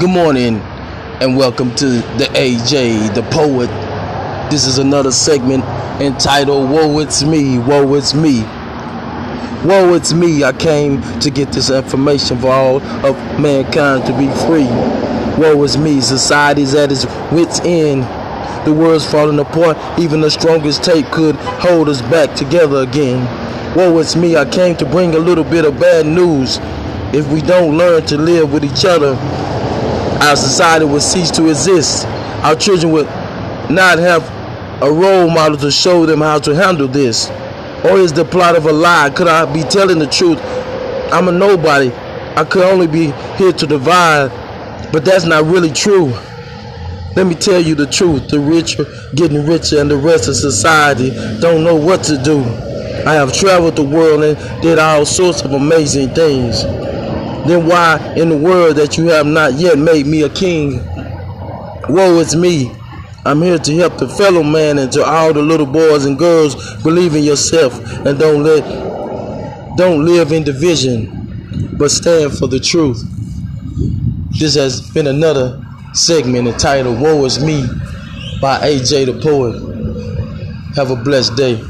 Good morning and welcome to the AJ, the poet. This is another segment entitled Woe It's Me, Woe It's Me. Woe It's Me, I came to get this information for all of mankind to be free. Woe is me, society's at its wits' end. The world's falling apart, even the strongest tape could hold us back together again. Woe is me, I came to bring a little bit of bad news. If we don't learn to live with each other, our society would cease to exist. Our children would not have a role model to show them how to handle this. Or is the plot of a lie? Could I be telling the truth? I'm a nobody. I could only be here to divide, but that's not really true. Let me tell you the truth. The rich are getting richer, and the rest of society don't know what to do. I have traveled the world and did all sorts of amazing things. Then why in the world that you have not yet made me a king? Woe is me. I'm here to help the fellow man and to all the little boys and girls believe in yourself and don't let don't live in division, but stand for the truth. This has been another segment entitled Woe is Me by AJ the Poet. Have a blessed day.